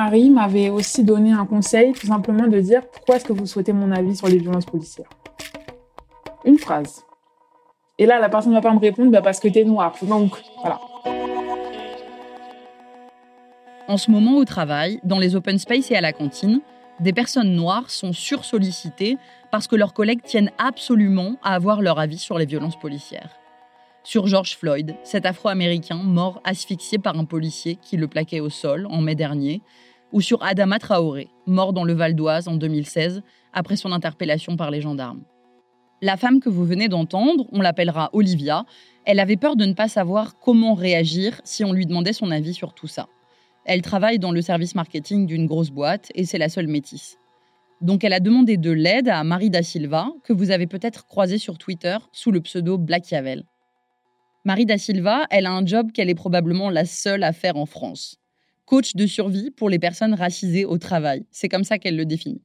Marie m'avait aussi donné un conseil, tout simplement de dire pourquoi est-ce que vous souhaitez mon avis sur les violences policières? Une phrase. Et là, la personne ne va pas me répondre bah, parce que t'es noire. Donc, voilà. En ce moment au travail, dans les open space et à la cantine, des personnes noires sont sursollicitées parce que leurs collègues tiennent absolument à avoir leur avis sur les violences policières. Sur George Floyd, cet Afro-Américain mort asphyxié par un policier qui le plaquait au sol en mai dernier, ou sur Adama Traoré, mort dans le Val d'Oise en 2016 après son interpellation par les gendarmes. La femme que vous venez d'entendre, on l'appellera Olivia, elle avait peur de ne pas savoir comment réagir si on lui demandait son avis sur tout ça. Elle travaille dans le service marketing d'une grosse boîte et c'est la seule métisse. Donc elle a demandé de l'aide à Marie Da Silva, que vous avez peut-être croisée sur Twitter sous le pseudo Black Yavel. Marie Da Silva, elle a un job qu'elle est probablement la seule à faire en France. Coach de survie pour les personnes racisées au travail. C'est comme ça qu'elle le définit.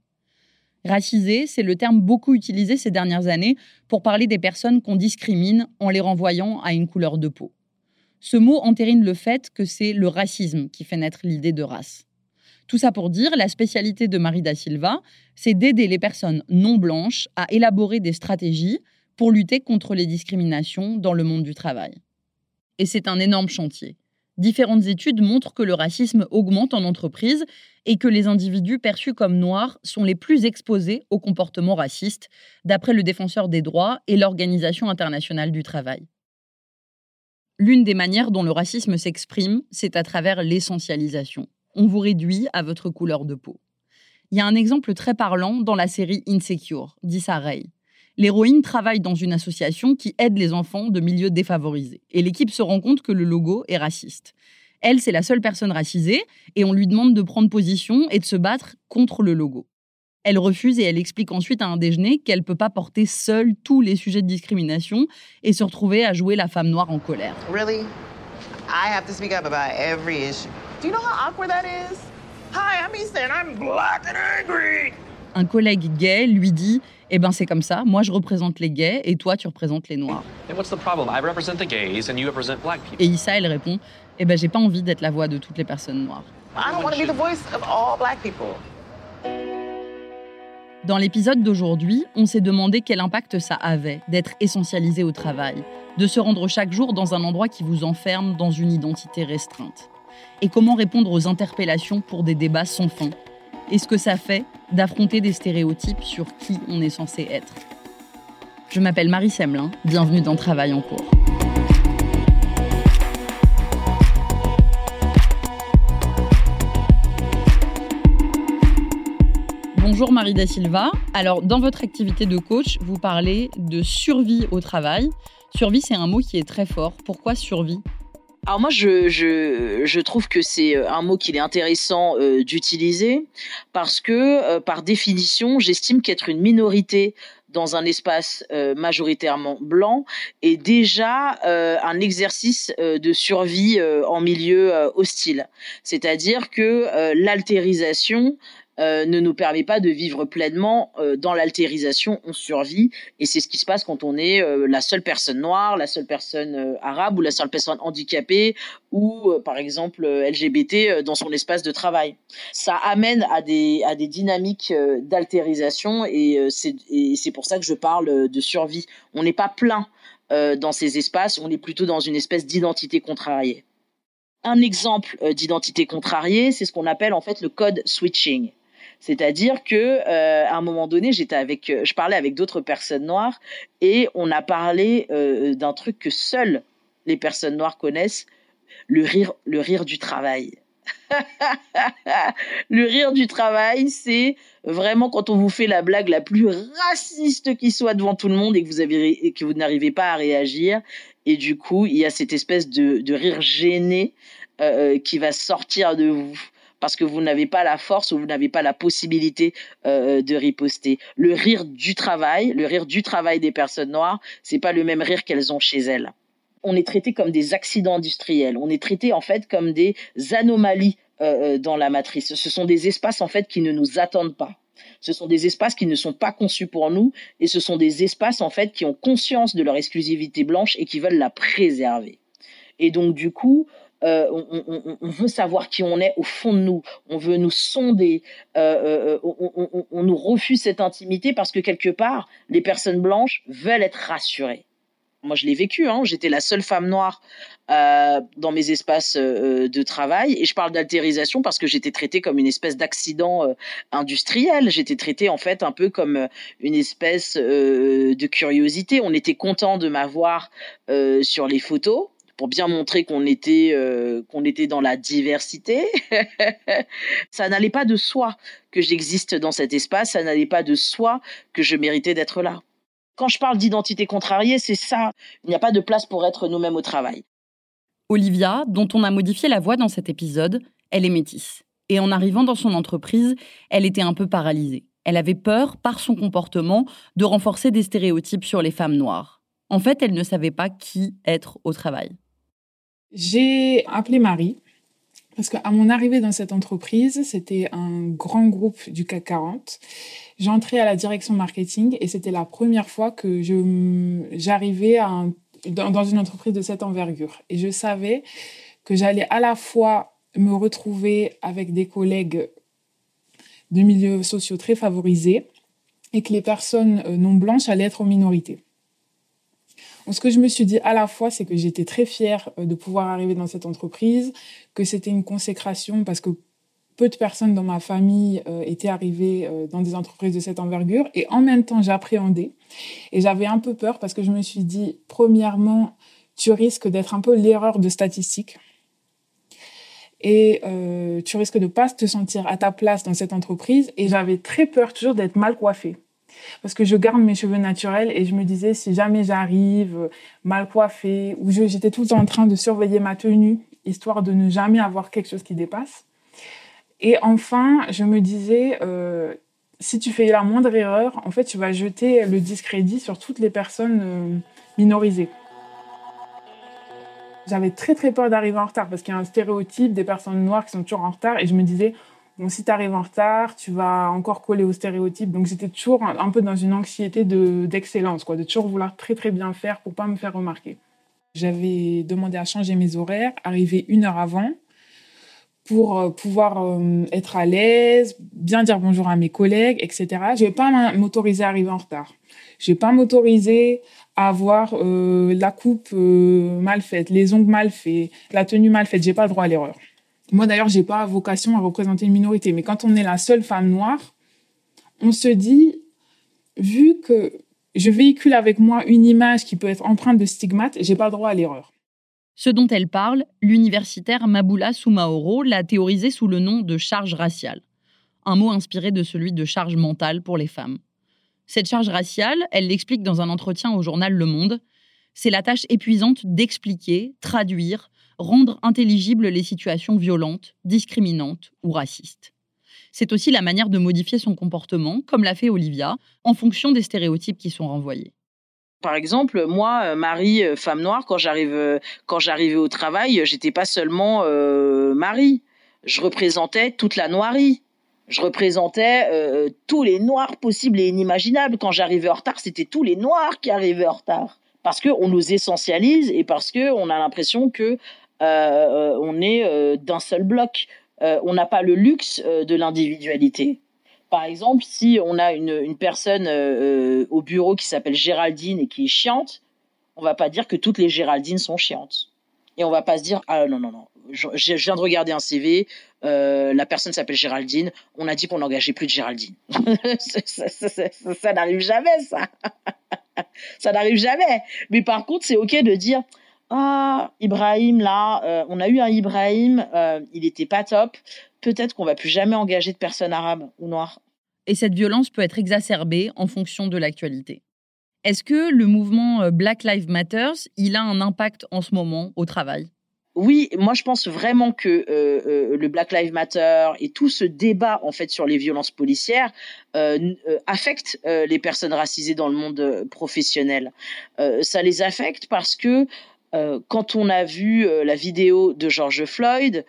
Racisé, c'est le terme beaucoup utilisé ces dernières années pour parler des personnes qu'on discrimine en les renvoyant à une couleur de peau. Ce mot entérine le fait que c'est le racisme qui fait naître l'idée de race. Tout ça pour dire, la spécialité de Marie Da Silva, c'est d'aider les personnes non blanches à élaborer des stratégies pour lutter contre les discriminations dans le monde du travail. Et c'est un énorme chantier. Différentes études montrent que le racisme augmente en entreprise et que les individus perçus comme noirs sont les plus exposés aux comportements racistes, d'après le défenseur des droits et l'Organisation internationale du travail. L'une des manières dont le racisme s'exprime, c'est à travers l'essentialisation. On vous réduit à votre couleur de peau. Il y a un exemple très parlant dans la série Insecure, d'Issa Rae. L'héroïne travaille dans une association qui aide les enfants de milieux défavorisés. Et l'équipe se rend compte que le logo est raciste. Elle, c'est la seule personne racisée, et on lui demande de prendre position et de se battre contre le logo. Elle refuse et elle explique ensuite à un déjeuner qu'elle ne peut pas porter seule tous les sujets de discrimination et se retrouver à jouer la femme noire en colère. Really? I have to speak up about every issue. Do you know how awkward that is? Hi, I'm East and I'm black and angry. Un collègue gay lui dit eh ben c'est comme ça, moi je représente les gays et toi tu représentes les noirs. Et Issa elle répond eh ben j'ai pas envie d'être la voix de toutes les personnes noires. Dans l'épisode d'aujourd'hui, on s'est demandé quel impact ça avait d'être essentialisé au travail, de se rendre chaque jour dans un endroit qui vous enferme dans une identité restreinte. Et comment répondre aux interpellations pour des débats sans fin? Et ce que ça fait d'affronter des stéréotypes sur qui on est censé être. Je m'appelle Marie Semelin, bienvenue dans Travail en cours. Bonjour Marie Da Silva. Alors, dans votre activité de coach, vous parlez de survie au travail. Survie, c'est un mot qui est très fort. Pourquoi survie? Alors moi, je, je, je trouve que c'est euh, un mot qu'il est intéressant euh, d'utiliser parce que, euh, par définition, j'estime qu'être une minorité dans un espace majoritairement blanc est déjà un exercice de survie en milieu hostile. C'est-à-dire que l'altérisation euh, ne nous permet pas de vivre pleinement euh, dans l'altérisation, on survit et c'est ce qui se passe quand on est euh, la seule personne noire, la seule personne arabe ou la seule personne handicapée ou par exemple LGBT dans son espace de travail. Ça amène à des à des dynamiques d'altérisation et c'est et c'est pour ça que je parle de survie. On n'est pas plein dans ces espaces, on est plutôt dans une espèce d'identité contrariée. Un exemple d'identité contrariée, c'est ce qu'on appelle en fait le code switching. C'est-à-dire que euh, à un moment donné, j'étais avec, euh, je parlais avec d'autres personnes noires et on a parlé euh, d'un truc que seules les personnes noires connaissent, le rire, le rire du travail. le rire du travail, c'est vraiment quand on vous fait la blague la plus raciste qui soit devant tout le monde et que vous vous n'arrivez pas à réagir. Et du coup, il y a cette espèce de, de rire gêné qui va sortir de vous parce que vous n'avez pas la force ou vous n'avez pas la possibilité euh, de riposter. Le rire du travail, le rire du travail des personnes noires, c'est pas le même rire qu'elles ont chez elles. On est traité comme des accidents industriels. On est traité en fait comme des anomalies euh, euh, dans la matrice. Ce sont des espaces en fait qui ne nous attendent pas. Ce sont des espaces qui ne sont pas conçus pour nous et ce sont des espaces en fait qui ont conscience de leur exclusivité blanche et qui veulent la préserver. Et donc du coup, euh, on, veut savoir qui on est au fond de nous, on veut nous sonder, euh, euh, on, nous refuse cette intimité parce que quelque part, les personnes blanches veulent être rassurées. Moi, je l'ai vécu, hein, j'étais la seule femme noire dans mes espaces de travail et je parle d'altérisation parce que j'étais traitée comme une espèce d'accident industriel. J'étais traitée en fait un peu comme une espèce de curiosité. On était content de m'avoir sur les photos pour bien montrer qu'on était euh, était dans la diversité. ça n'allait pas de soi que j'existe dans cet espace, ça n'allait pas de soi que je méritais d'être là. Quand je parle d'identité contrariée, c'est ça. Il n'y a pas de place pour être nous-mêmes au travail. Olivia, dont on a modifié la voix dans cet épisode, elle est métisse. Et en arrivant dans son entreprise, elle était un peu paralysée. Elle avait peur, par son comportement, de renforcer des stéréotypes sur les femmes noires. En fait, elle ne savait pas qui être au travail. J'ai appelé Marie parce qu'à mon arrivée dans cette entreprise, c'était un grand groupe du CAC 40. J'entrais à la direction marketing et c'était la première fois que j'arrivais dans une entreprise de cette envergure. Et je savais que j'allais à la fois me retrouver avec des collègues de milieux sociaux très favorisés et que les personnes euh, non blanches allaient être en minorité ce que je me suis dit à la fois, c'est que j'étais très fière euh, de pouvoir arriver dans cette entreprise, que c'était une consécration parce que peu de personnes dans ma famille euh, étaient arrivées euh, dans des entreprises de cette envergure. Et en même temps, j'appréhendais. Et j'avais un peu peur parce que je me suis dit, premièrement, tu risques d'être un peu l'erreur de statistique. Et tu risques de pas te sentir à ta place dans cette entreprise. Et j'avais très peur toujours d'être mal coiffée parce que je garde mes cheveux naturels et je me disais si jamais j'arrive mal coiffée ou j'étais tout le temps en train de surveiller ma tenue histoire de ne jamais avoir quelque chose qui dépasse. Et enfin, je me disais euh, si tu fais la moindre erreur, en fait, tu vas jeter le discrédit sur toutes les personnes euh, minorisées. J'avais très très peur d'arriver en retard parce qu'il y a un stéréotype des personnes noires qui sont toujours en retard et je me disais Bon, si tu arrives en retard, tu vas encore coller aux stéréotypes. Donc, j'étais toujours un, peu dans une anxiété de, d'excellence, quoi, de toujours vouloir très, très bien faire pour pas me faire remarquer. J'avais demandé à changer mes horaires, arriver une heure avant pour euh, pouvoir euh, être à l'aise, bien dire bonjour à mes collègues, etc. Je vais pas m'autoriser à arriver en retard. Je vais pas m'autoriser à avoir euh, la coupe mal faite, les ongles mal faits, la tenue mal faite. J'ai pas le droit à l'erreur. Moi, d'ailleurs, j'ai pas vocation à représenter une minorité, mais quand on est la seule femme noire, on se dit, vu que je véhicule avec moi une image qui peut être empreinte de stigmate, j'ai pas droit à l'erreur. Ce dont elle parle, l'universitaire Maboula Soumaoro l'a théorisé sous le nom de charge raciale. un mot inspiré de celui de charge mentale pour les femmes. Cette charge raciale, elle l'explique dans un entretien au journal Le Monde, c'est la tâche épuisante d'expliquer, traduire, rendre intelligibles les situations violentes, discriminantes ou racistes. C'est aussi la manière de modifier son comportement, comme l'a fait Olivia, en fonction des stéréotypes qui sont renvoyés. Par exemple, moi, euh, Marie, euh, femme noire, quand j'arrive, euh, quand j'arrivais au travail, j'étais pas seulement Marie. Je représentais toute la noirie. Je représentais tous les noirs possibles et inimaginables. Quand j'arrivais en retard, c'était tous les noirs qui arrivaient en retard. Parce qu'on nous essentialise et parce qu'on a l'impression que on est d'un seul bloc. on n'a pas le luxe de l'individualité. Par exemple, si on a une, personne euh, euh, au bureau qui s'appelle Géraldine et qui est chiante, on va pas dire que toutes les Géraldines sont chiantes. Et on va pas se dire ah non non non, je, viens de regarder un CV, euh, la personne s'appelle Géraldine, on a dit qu'on n'engageait plus de Géraldine. ça, n'arrive jamais ça. ça n'arrive jamais. Mais par contre, c'est ok de dire ah Ibrahim là, on a eu un Ibrahim, il n'était pas top. Peut-être qu'on va plus jamais engager de personnes arabes ou noires et cette violence peut être exacerbée en fonction de l'actualité. Est-ce que le mouvement euh, Black Lives Matter, il a un impact en ce moment au travail? Oui, moi je pense vraiment que euh, euh, le Black Lives Matter et tout ce débat en fait sur les violences policières euh, affecte les personnes racisées dans le monde professionnel. ça les affecte parce que quand on a vu la vidéo de George Floyd,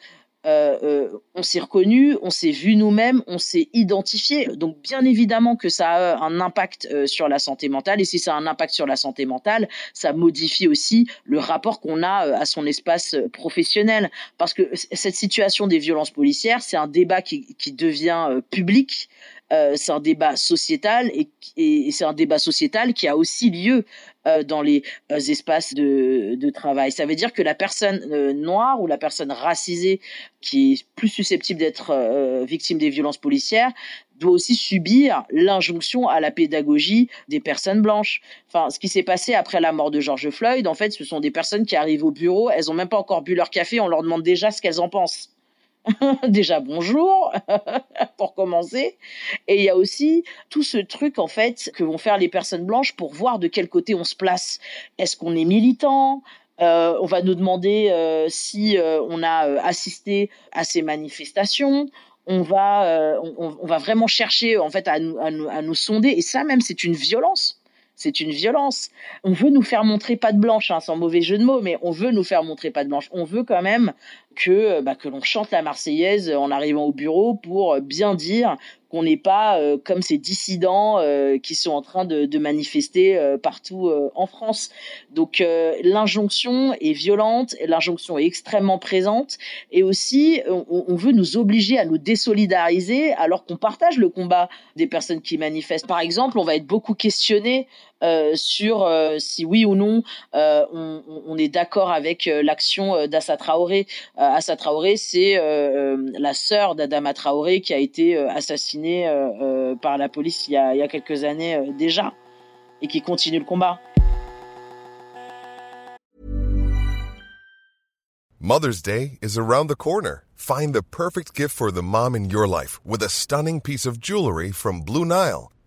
euh, euh, on s'est reconnu, on s'est vu nous-mêmes, on s'est identifié. Donc bien évidemment que ça a un impact euh, sur la santé mentale et si ça a un impact sur la santé mentale, ça modifie aussi le rapport qu'on a à son espace professionnel. Parce que cette situation des violences policières, c'est un débat qui, qui devient public euh, c'est un débat sociétal et, c'est un débat sociétal qui a aussi lieu euh, dans les euh, espaces de, de, travail. Ça veut dire que la personne noire ou la personne racisée qui est plus susceptible d'être victime des violences policières doit aussi subir l'injonction à la pédagogie des personnes blanches. Enfin, ce qui s'est passé après la mort de George Floyd, en fait, ce sont des personnes qui arrivent au bureau, elles ont même pas encore bu leur café, on leur demande déjà ce qu'elles en pensent. Déjà bonjour pour commencer. Et il y a aussi tout ce truc en fait que vont faire les personnes blanches pour voir de quel côté on se place. Est-ce qu'on est militant? Euh, On va nous demander euh, si euh, on a assisté à ces manifestations. On va, on, va vraiment chercher en fait à nous, à nous, à nous sonder. Et ça même, c'est une violence c'est une violence. On veut nous faire montrer pas de blanche, hein, sans mauvais jeu de mots, mais on veut nous faire montrer pas de blanche. On veut quand même que, bah, que l'on chante la Marseillaise en arrivant au bureau pour bien dire qu'on n'est pas euh, comme ces dissidents euh, qui sont en train de, manifester euh, partout en France. Donc l'injonction est violente, l'injonction est extrêmement présente, et aussi on, on, veut nous obliger à nous désolidariser alors qu'on partage le combat des personnes qui manifestent. Par exemple, on va être beaucoup questionné sur si oui ou non on, on, est d'accord avec l'action d'Assa Traoré. Assa Traoré, c'est la sœur d'Adama Traoré qui a été assassinée euh, euh, par la police il y a, il y a quelques années euh, déjà et qui continue le combat. Mother's Day is around the corner. Find the perfect gift for the mom in your life with a stunning piece of jewelry from Blue Nile.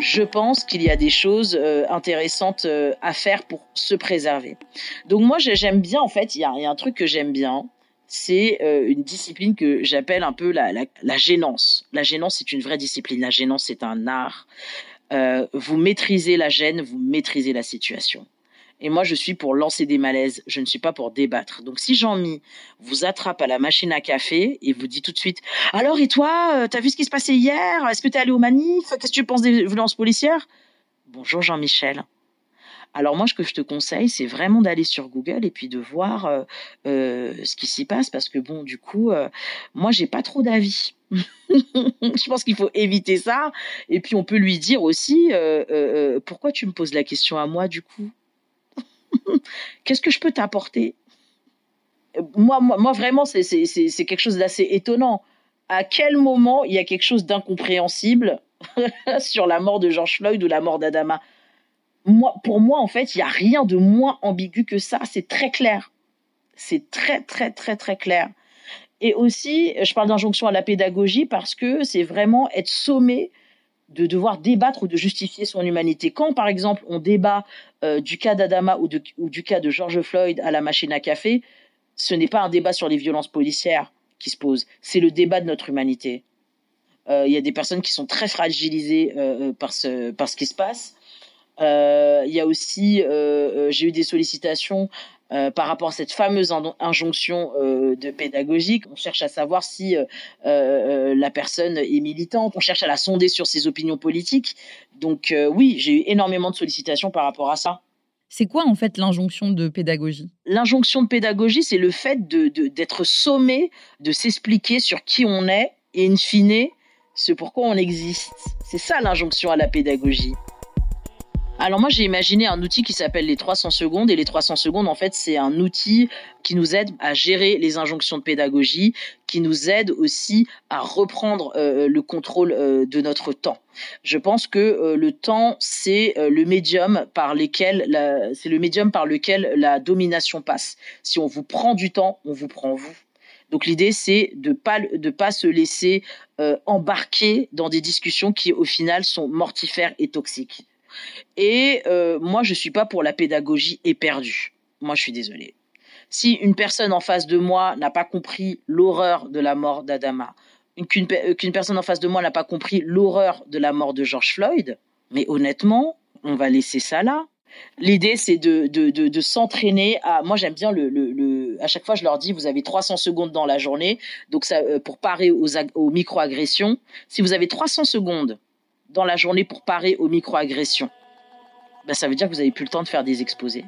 Je pense qu'il y a des choses euh, intéressantes euh, à faire pour se préserver. Donc, moi, j'aime bien, en fait, il y, y, a un truc que j'aime bien. c'est euh, une discipline que j'appelle un peu la, la, la, gênance. La gênance, c'est une vraie discipline. La gênance, c'est un art. Euh, vous maîtrisez la gêne, vous maîtrisez la situation. Et moi, je suis pour lancer des malaises, je ne suis pas pour débattre. Donc, si Jean-Mi vous attrape à la machine à café et vous dit tout de suite Alors, et toi, euh, t'as vu ce qui se passait hier? Est-ce que t'es allé au manif? Qu'est-ce que tu penses des violences policières? Bonjour Jean-Michel. Alors moi, ce que je te conseille, c'est vraiment d'aller sur Google et puis de voir euh, euh, ce qui s'y passe parce que bon, du coup, euh, moi, j'ai pas trop d'avis. je pense qu'il faut éviter ça. Et puis on peut lui dire aussi, pourquoi tu me poses la question à moi du coup? Qu'est-ce que je peux t'apporter? Moi, moi, moi, vraiment, c'est quelque chose d'assez étonnant. À quel moment il y a quelque chose d'incompréhensible sur la mort de George Floyd ou la mort d'Adama? Moi, Pour moi, en fait, il n'y a rien de moins ambigu que ça. C'est très clair. C'est très, très, très, très clair. Et aussi, je parle d'injonction à la pédagogie parce que c'est vraiment être sommé de devoir débattre ou de justifier son humanité. Quand, par exemple, on débat euh, du cas d'Adama ou, du cas de George Floyd à la machine à café, ce n'est pas un débat sur les violences policières qui se pose, c'est le débat de notre humanité. Euh, il y a des personnes qui sont très fragilisées euh, par, ce, par ce qui se passe. Il y a aussi, j'ai eu des sollicitations euh, par rapport à cette fameuse injonction euh, de pédagogique. On cherche à savoir si euh, la personne est militante, on cherche à la sonder sur ses opinions politiques. Donc oui, j'ai eu énormément de sollicitations par rapport à ça. C'est quoi en fait l'injonction de pédagogie? L'injonction de pédagogie, c'est le fait d'être sommé de s'expliquer sur qui on est et in fine, ce pourquoi on existe. C'est ça l'injonction à la pédagogie. Alors moi j'ai imaginé un outil qui s'appelle les 300 secondes et les 300 secondes en fait c'est un outil qui nous aide à gérer les injonctions de pédagogie, qui nous aide aussi à reprendre euh, le contrôle euh, de notre temps. Je pense que euh, le temps c'est le médium par lequel c'est le médium par lequel la domination passe. Si on vous prend du temps, on vous prend vous. Donc l'idée c'est de pas de pas se laisser embarquer dans des discussions qui au final sont mortifères et toxiques. Et euh, moi, je suis pas pour la pédagogie éperdue. Moi, je suis désolée. Si une personne en face de moi n'a pas compris l'horreur de la mort d'Adama, qu'une personne en face de moi n'a pas compris l'horreur de la mort de George Floyd, mais honnêtement, on va laisser ça là. L'idée, c'est de, s'entraîner à. Moi, j'aime bien À chaque fois, je leur dis, vous avez 300 secondes dans la journée, donc ça, euh, pour parer aux, aux micro-agressions. Si vous avez 300 secondes dans la journée pour parer aux micro-agressions, ben, ça veut dire que vous n'avez plus le temps de faire des exposés.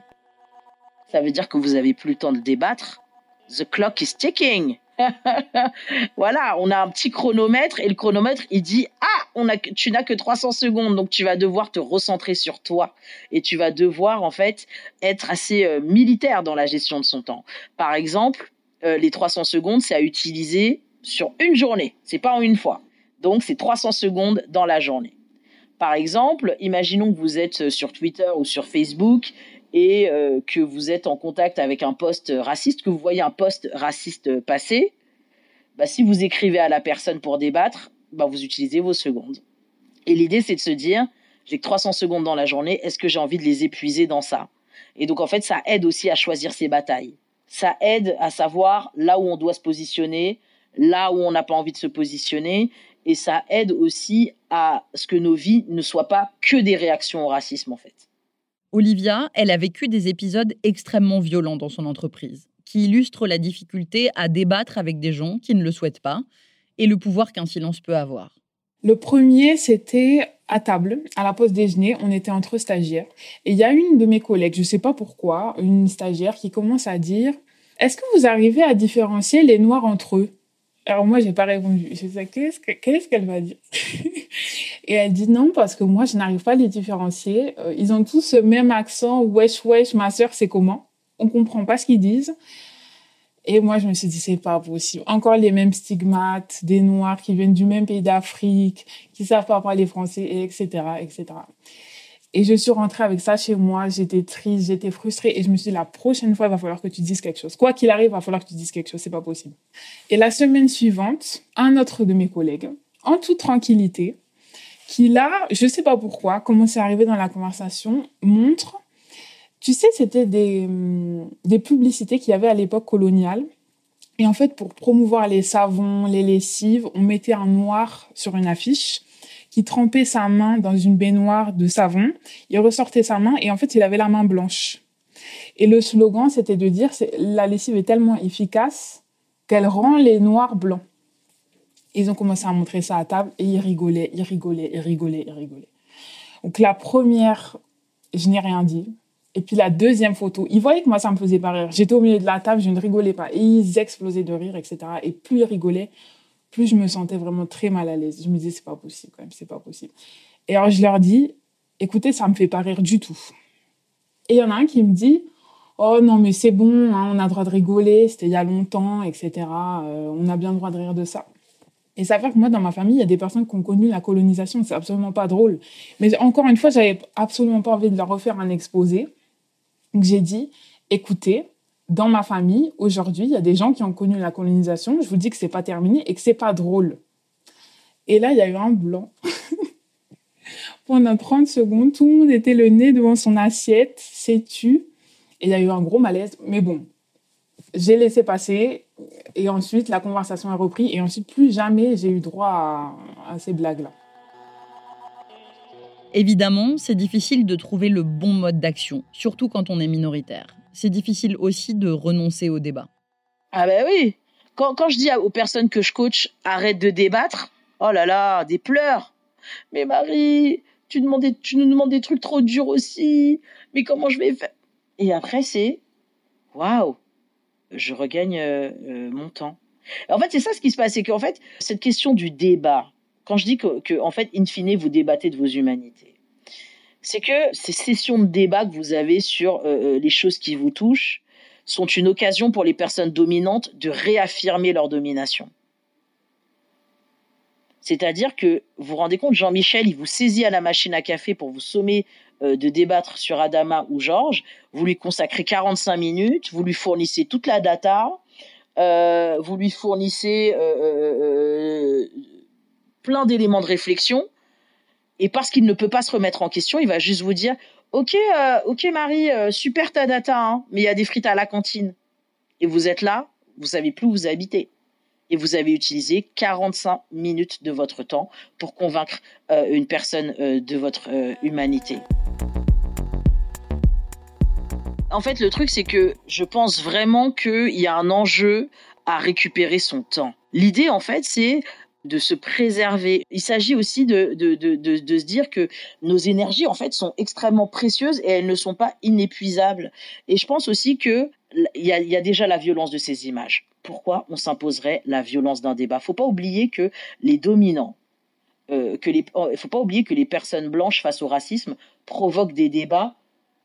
Ça veut dire que vous n'avez plus le temps de débattre. The clock is ticking. voilà, on a un petit chronomètre et le chronomètre il dit ah tu n'as que 300 secondes donc tu vas devoir te recentrer sur toi et tu vas devoir en fait être assez euh, militaire dans la gestion de son temps. Par exemple, euh, les 300 secondes c'est à utiliser sur une journée, c'est pas en une fois. Donc, c'est 300 secondes dans la journée. Par exemple, imaginons que vous êtes sur Twitter ou sur Facebook et euh, que vous êtes en contact avec un poste raciste, que vous voyez un poste raciste passer. Bah, si vous écrivez à la personne pour débattre, bah, vous utilisez vos secondes. Et l'idée, c'est de se dire, j'ai que 300 secondes dans la journée, est-ce que j'ai envie de les épuiser dans ça? Et donc, en fait, ça aide aussi à choisir ses batailles. Ça aide à savoir là où on doit se positionner, là où on n'a pas envie de se positionner, et ça aide aussi à ce que nos vies ne soient pas que des réactions au racisme en fait. Olivia, elle a vécu des épisodes extrêmement violents dans son entreprise, qui illustrent la difficulté à débattre avec des gens qui ne le souhaitent pas et le pouvoir qu'un silence peut avoir. Le premier, c'était à table, à la pause déjeuner, on était entre stagiaires. Et il y a une de mes collègues, je ne sais pas pourquoi, une stagiaire qui commence à dire Est-ce que vous arrivez à différencier les noirs entre eux? Alors moi, j'ai pas répondu. Je disais, qu'est-ce qu'elle va dire? Et elle dit non, parce que moi, je n'arrive pas à les différencier. Euh, ils ont tous ce même accent, wesh, wesh, ma soeur, c'est comment? On comprend pas ce qu'ils disent. Et moi, je me suis dit, c'est pas possible. Encore les mêmes stigmates, des Noirs qui viennent du même pays d'Afrique, qui savent pas parler français, etc., etc. Et je suis rentrée avec ça chez moi. J'étais triste, j'étais frustrée. Et je me suis dit, la prochaine fois, il va falloir que tu dises quelque chose. Quoi qu'il arrive, il va falloir que tu dises quelque chose. C'est pas possible. Et la semaine suivante, un autre de mes collègues, en toute tranquillité, qui là, je sais pas pourquoi, comment c'est arrivé dans la conversation, montre, tu sais, c'était des, des publicités qu'il y avait à l'époque coloniale. Et en fait, pour promouvoir les savons, les lessives, on mettait un noir sur une affiche qui trempait sa main dans une baignoire de savon. Il ressortait sa main et en fait, il avait la main blanche. Et le slogan, c'était de dire la lessive est tellement efficace qu'elle rend les noirs blancs. Ils ont commencé à montrer ça à table et ils rigolaient, ils rigolaient, ils rigolaient, ils rigolaient. Donc la première, je n'ai rien dit. Et puis la deuxième photo, ils voyaient que moi, ça me faisait pas rire. J'étais au milieu de la table, je ne rigolais pas. Et ils explosaient de rire, etc. Et plus ils rigolaient, plus je me sentais vraiment très mal à l'aise. Je me disais, c'est pas possible quand même, c'est pas possible. Et alors, je leur dis, écoutez, ça me fait pas rire du tout. Et il y en a un qui me dit, oh non, mais c'est bon, hein, on a le droit de rigoler, c'était il y a longtemps, etc. Euh, on a bien le droit de rire de ça. Et ça fait que moi, dans ma famille, il y a des personnes qui ont connu la colonisation, c'est absolument pas drôle. Mais encore une fois, j'avais absolument pas envie de leur refaire un exposé. Donc j'ai dit, écoutez, dans ma famille, aujourd'hui, il y a des gens qui ont connu la colonisation. Je vous dis que c'est pas terminé et que c'est pas drôle. Et là, il y a eu un blanc. Pendant 30 secondes, tout le monde était le nez devant son assiette, s'est tu. Et il y a eu un gros malaise. Mais bon, j'ai laissé passer. Et ensuite, la conversation a repris. Et ensuite, plus jamais j'ai eu droit à ces blagues-là. Évidemment, c'est difficile de trouver le bon mode d'action, surtout quand on est minoritaire c'est difficile aussi de renoncer au débat. Ah ben oui. Quand, je dis aux personnes que je coach, arrête de débattre, oh là là, des pleurs. Mais Marie, tu, demandais, tu nous demandes des trucs trop durs aussi. Mais comment je vais faire? Et après, c'est waouh, je regagne euh, euh, mon temps. En fait, c'est ça ce qui se passe, c'est qu'en fait, cette question du débat, quand je dis que, que, en fait, in fine, vous débattez de vos humanités, c'est que ces sessions de débat que vous avez sur euh, euh, les choses qui vous touchent sont une occasion pour les personnes dominantes de réaffirmer leur domination. C'est-à-dire que vous vous rendez compte, Jean-Michel, il vous saisit à la machine à café pour vous sommer euh, de débattre sur Adama ou Georges. Vous lui consacrez 45 minutes, vous lui fournissez toute la data, vous lui fournissez plein d'éléments de réflexion et parce qu'il ne peut pas se remettre en question, il va juste vous dire Ok, euh, ok Marie, euh, super ta data, hein, mais il y a des frites à la cantine. Et vous êtes là, vous savez plus où vous habitez. Et vous avez utilisé 45 minutes de votre temps pour convaincre euh, une personne de votre humanité. En fait, le truc, c'est que je pense vraiment qu'il y a un enjeu à récupérer son temps. L'idée, en fait, c'est de se préserver. Il s'agit aussi de, de, de, de, se dire que nos énergies, en fait, sont extrêmement précieuses et elles ne sont pas inépuisables. Et je pense aussi que il y a, y a déjà la violence de ces images. Pourquoi on s'imposerait la violence d'un débat? Faut pas oublier que les dominants, euh, que les, oh, faut pas oublier que les personnes blanches face au racisme provoquent des débats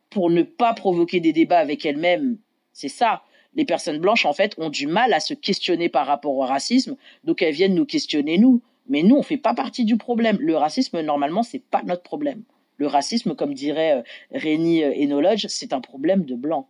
pour ne pas provoquer des débats avec elles-mêmes. C'est ça les personnes blanches, en fait, ont du mal à se questionner par rapport au racisme, donc elles viennent nous questionner, nous. Mais nous, on fait pas partie du problème. Le racisme, normalement, c'est pas notre problème. Le racisme, comme dirait euh, euh, Enolodge, c'est un problème de blanc.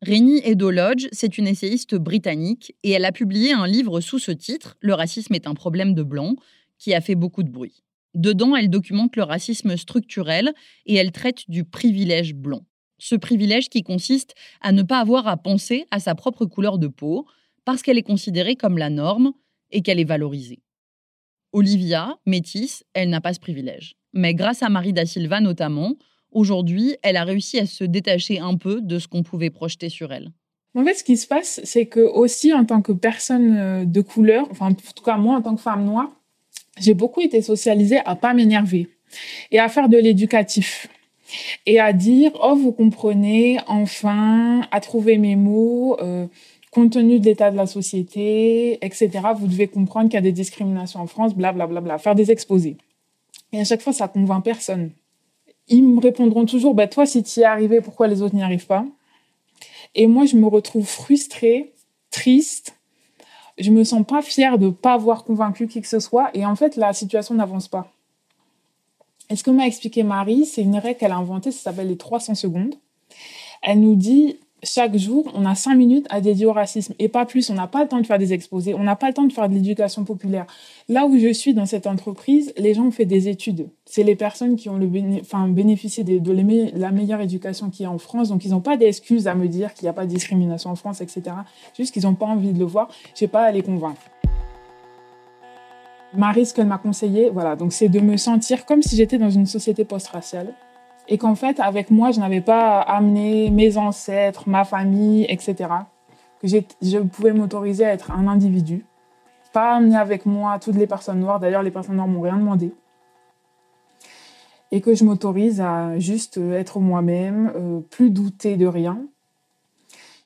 Rénie Edolodge, c'est une essayiste britannique et elle a publié un livre sous ce titre, Le racisme est un problème de blanc, qui a fait beaucoup de bruit. Dedans, elle documente le racisme structurel et elle traite du privilège blanc ce privilège qui consiste à ne pas avoir à penser à sa propre couleur de peau parce qu'elle est considérée comme la norme et qu'elle est valorisée. Olivia, métisse, elle n'a pas ce privilège. Mais grâce à Marie da Silva notamment, aujourd'hui, elle a réussi à se détacher un peu de ce qu'on pouvait projeter sur elle. En fait, ce qui se passe, c'est que aussi en tant que personne euh, de couleur, enfin en tout cas moi en tant que femme noire, j'ai beaucoup été socialisée à pas m'énerver et à faire de l'éducatif et à dire oh vous comprenez enfin à trouver mes mots euh, compte tenu de l'état de la société etc vous devez comprendre qu'il y a des discriminations en France blablabla bla, bla, bla, faire des exposés. Et à chaque fois ça convainc personne. Ils me répondront toujours bah toi si tu y es arrivé pourquoi les autres n'y arrivent pas? Et moi je me retrouve frustrée triste. Je me sens pas fière de pas avoir convaincu qui que ce soit. Et en fait la situation n'avance pas et ce que m'a expliqué Marie, c'est une règle qu'elle a inventée, ça s'appelle les 300 secondes. Elle nous dit, chaque jour, on a cinq minutes à dédier au racisme et pas plus. On n'a pas le temps de faire des exposés, on n'a pas le temps de faire de l'éducation populaire. Là où je suis dans cette entreprise, les gens ont fait des études. C'est les personnes qui ont le enfin, bénéficié de, la meilleure éducation qu'il y a en France. Donc, ils n'ont pas d'excuses à me dire qu'il n'y a pas de discrimination en France, etc. Juste qu'ils n'ont pas envie de le voir. Je n'ai pas à les convaincre. Marie, ce qu'elle m'a conseillé, voilà, donc c'est de me sentir comme si j'étais dans une société post-raciale et qu'en fait, avec moi, je n'avais pas amené mes ancêtres, ma famille, etc. Que je pouvais m'autoriser à être un individu, pas amener avec moi toutes les personnes noires. D'ailleurs, les personnes noires m'ont rien demandé. Et que je m'autorise à juste être moi-même, euh, plus douter de rien.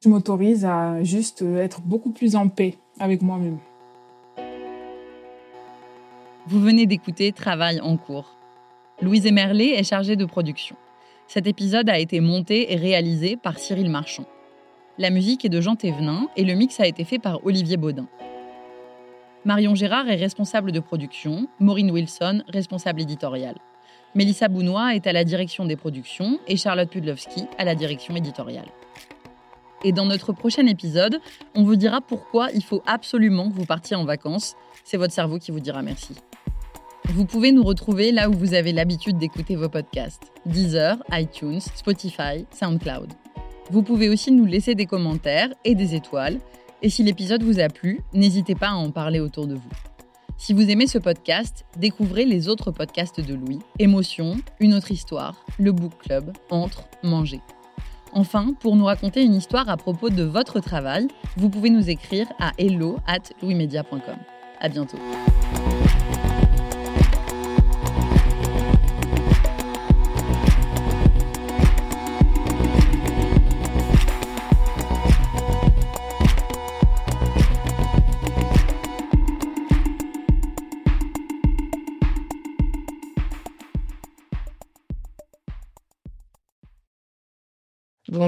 Je m'autorise à juste être beaucoup plus en paix avec moi-même. Vous venez d'écouter Travail en cours. Louise Emerlet est chargée de production. Cet épisode a été monté et réalisé par Cyril Marchand. La musique est de Jean Thévenin et le mix a été fait par Olivier Baudin. Marion Gérard est responsable de production, Maureen Wilson, responsable éditoriale. Mélissa Bounois est à la direction des productions et Charlotte Pudlowski à la direction éditoriale. Et dans notre prochain épisode, on vous dira pourquoi il faut absolument que vous partiez en vacances. C'est votre cerveau qui vous dira merci. Vous pouvez nous retrouver là où vous avez l'habitude d'écouter vos podcasts Deezer, iTunes, Spotify, SoundCloud. Vous pouvez aussi nous laisser des commentaires et des étoiles. Et si l'épisode vous a plu, n'hésitez pas à en parler autour de vous. Si vous aimez ce podcast, découvrez les autres podcasts de Louis Émotion, Une autre histoire, Le Book Club, Entre, Manger. Enfin, pour nous raconter une histoire à propos de votre travail, vous pouvez nous écrire à hello at louismedia.com. À bientôt.